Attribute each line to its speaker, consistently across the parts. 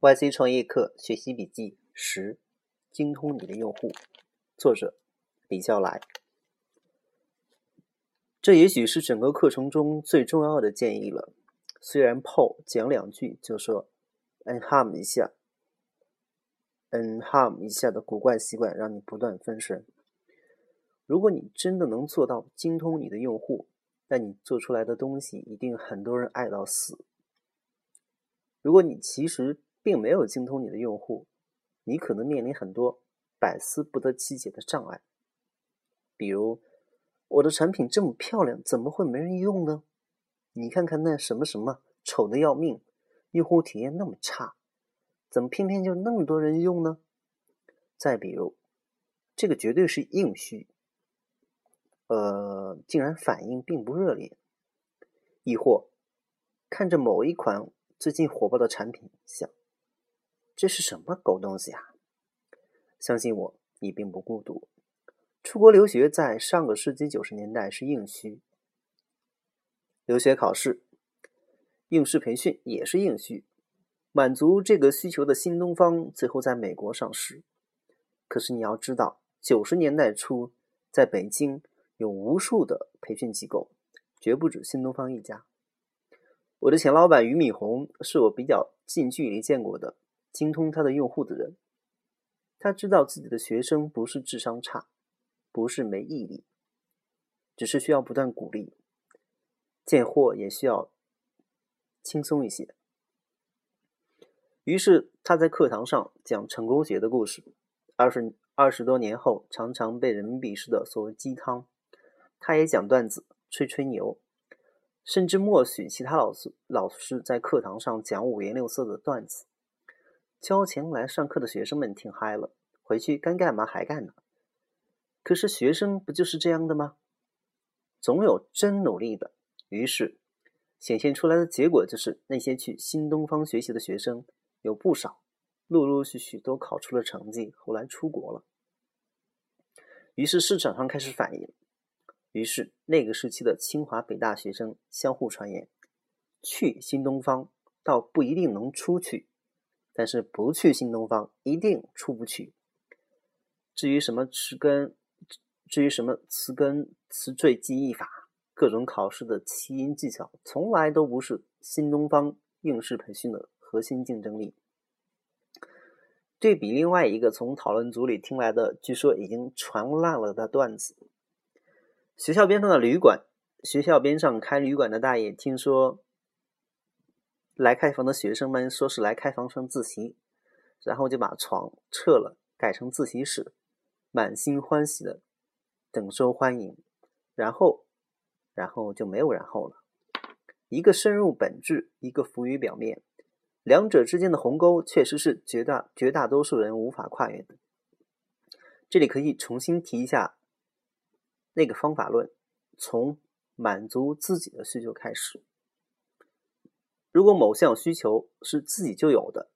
Speaker 1: YC 创业课学习笔记十：精通你的用户。作者：李笑来。这也许是整个课程中最重要的建议了。虽然 Paul 讲两句就说 “enham 一下 ”，“enham 一下”的古怪习惯让你不断分神。如果你真的能做到精通你的用户，那你做出来的东西一定很多人爱到死。如果你其实并没有精通你的用户，你可能面临很多百思不得其解的障碍。比如，我的产品这么漂亮，怎么会没人用呢？你看看那什么什么，丑的要命，用户体验那么差，怎么偏偏就那么多人用呢？再比如，这个绝对是硬需，呃，竟然反应并不热烈。亦或，看着某一款最近火爆的产品，想。这是什么狗东西啊！相信我，你并不孤独。出国留学在上个世纪九十年代是硬需，留学考试、应试培训也是硬需。满足这个需求的新东方最后在美国上市。可是你要知道，九十年代初在北京有无数的培训机构，绝不止新东方一家。我的前老板俞敏洪是我比较近距离见过的。精通他的用户的人，他知道自己的学生不是智商差，不是没毅力，只是需要不断鼓励。见货也需要轻松一些。于是他在课堂上讲成功学的故事。二十二十多年后，常常被人们鄙视的所谓鸡汤，他也讲段子，吹吹牛，甚至默许其他老师老师在课堂上讲五颜六色的段子。交钱来上课的学生们挺嗨了，回去该干嘛还干呢。可是学生不就是这样的吗？总有真努力的。于是显现出来的结果就是，那些去新东方学习的学生有不少，陆陆续续都考出了成绩，后来出国了。于是市场上开始反应，于是那个时期的清华北大学生相互传言：去新东方倒不一定能出去。但是不去新东方，一定出不去。至于什么词根，至于什么词根词缀记忆法，各种考试的起因技巧，从来都不是新东方应试培训的核心竞争力。对比另外一个从讨论组里听来的，据说已经传烂了的段子：学校边上的旅馆，学校边上开旅馆的大爷听说。来开房的学生们说是来开房上自习，然后就把床撤了，改成自习室，满心欢喜的等受欢迎，然后，然后就没有然后了。一个深入本质，一个浮于表面，两者之间的鸿沟确实是绝大绝大多数人无法跨越的。这里可以重新提一下那个方法论：从满足自己的需求开始。如果某项需求是自己就有的，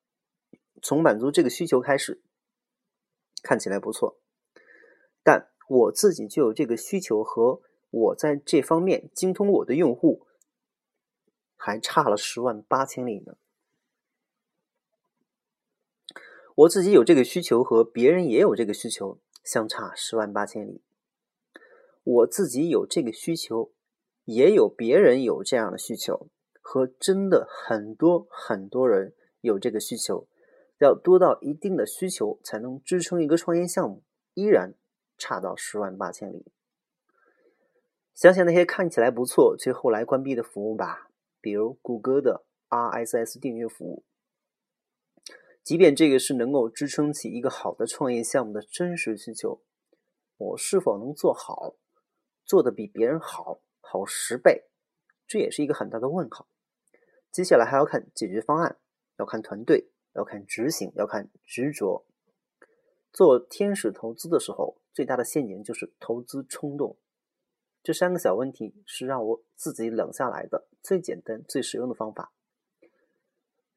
Speaker 1: 从满足这个需求开始，看起来不错。但我自己就有这个需求，和我在这方面精通我的用户，还差了十万八千里呢。我自己有这个需求，和别人也有这个需求，相差十万八千里。我自己有这个需求，也有别人有这样的需求。和真的很多很多人有这个需求，要多到一定的需求才能支撑一个创业项目，依然差到十万八千里。想想那些看起来不错却后来关闭的服务吧，比如谷歌的 RSS 订阅服务。即便这个是能够支撑起一个好的创业项目的真实需求，我是否能做好，做的比别人好好十倍，这也是一个很大的问号。接下来还要看解决方案，要看团队，要看执行，要看执着。做天使投资的时候，最大的陷阱就是投资冲动。这三个小问题是让我自己冷下来的最简单、最实用的方法。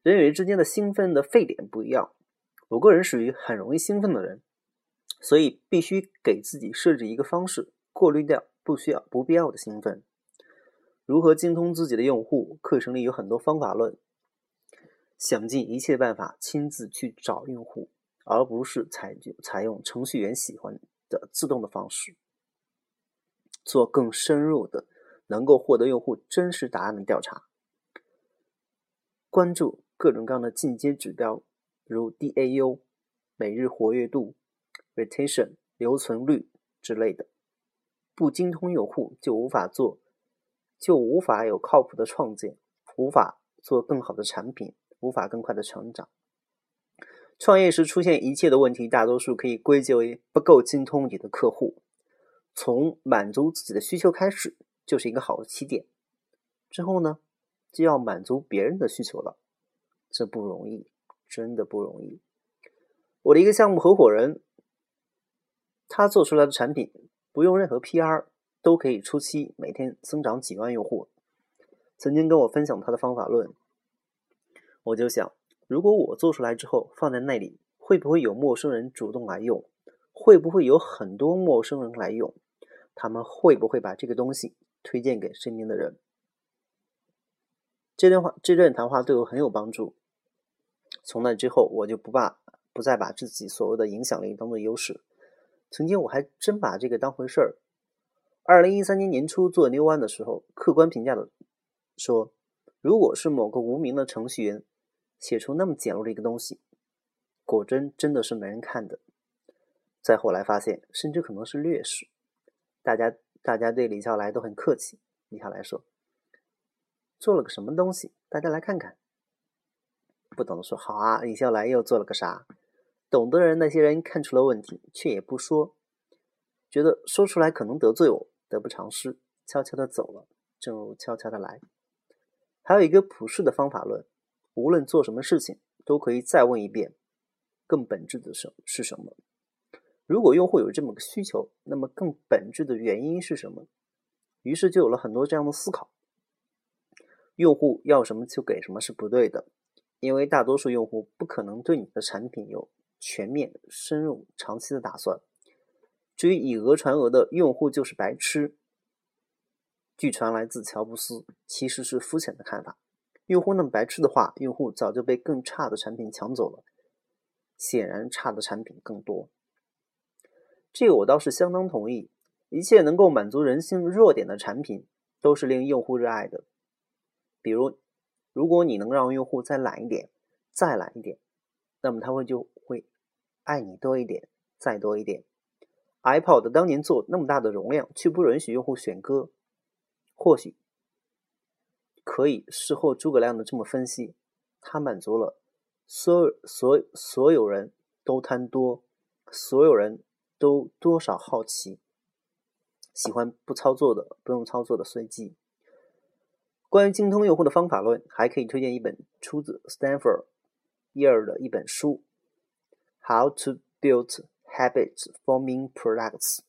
Speaker 1: 人与人之间的兴奋的沸点不一样，我个人属于很容易兴奋的人，所以必须给自己设置一个方式，过滤掉不需要、不必要的兴奋。如何精通自己的用户？课程里有很多方法论。想尽一切办法亲自去找用户，而不是采采用程序员喜欢的自动的方式，做更深入的、能够获得用户真实答案的调查，关注各种各样的进阶指标，如 DAU、每日活跃度、retention、留存率之类的。不精通用户，就无法做，就无法有靠谱的创建，无法做更好的产品，无法更快的成长。创业时出现一切的问题，大多数可以归结为不够精通你的客户。从满足自己的需求开始，就是一个好的起点。之后呢，就要满足别人的需求了，这不容易，真的不容易。我的一个项目合伙人，他做出来的产品。不用任何 PR 都可以初期每天增长几万用户。曾经跟我分享他的方法论，我就想，如果我做出来之后放在那里，会不会有陌生人主动来用？会不会有很多陌生人来用？他们会不会把这个东西推荐给身边的人？这段话，这段谈话对我很有帮助。从那之后，我就不把不再把自己所谓的影响力当做优势。曾经我还真把这个当回事儿。二零一三年年初做 New One 的时候，客观评价的说，如果是某个无名的程序员写出那么简陋的一个东西，果真真的是没人看的。再后来发现，甚至可能是劣势。大家大家对李笑来都很客气。李笑来说，做了个什么东西？大家来看看。不懂的说，好啊，李笑来又做了个啥？懂的人，那些人看出了问题，却也不说，觉得说出来可能得罪我，得不偿失，悄悄的走了，正如悄悄的来。还有一个普世的方法论，无论做什么事情，都可以再问一遍，更本质的什是什么？如果用户有这么个需求，那么更本质的原因是什么？于是就有了很多这样的思考。用户要什么就给什么是不对的，因为大多数用户不可能对你的产品有。全面、深入、长期的打算。至于以讹传讹的用户就是白痴，据传来自乔布斯，其实是肤浅的看法。用户那么白痴的话，用户早就被更差的产品抢走了。显然，差的产品更多。这个我倒是相当同意。一切能够满足人性弱点的产品，都是令用户热爱的。比如，如果你能让用户再懒一点，再懒一点。那么他会就会爱你多一点，再多一点。iPod 当年做那么大的容量，却不允许用户选歌，或许可以事后诸葛亮的这么分析：它满足了所有所所有人都贪多，所有人都多少好奇，喜欢不操作的、不用操作的随机。关于精通用户的方法论，还可以推荐一本出自 Stanford。耶尔的一本书，《How to Build Habit Forming Products》，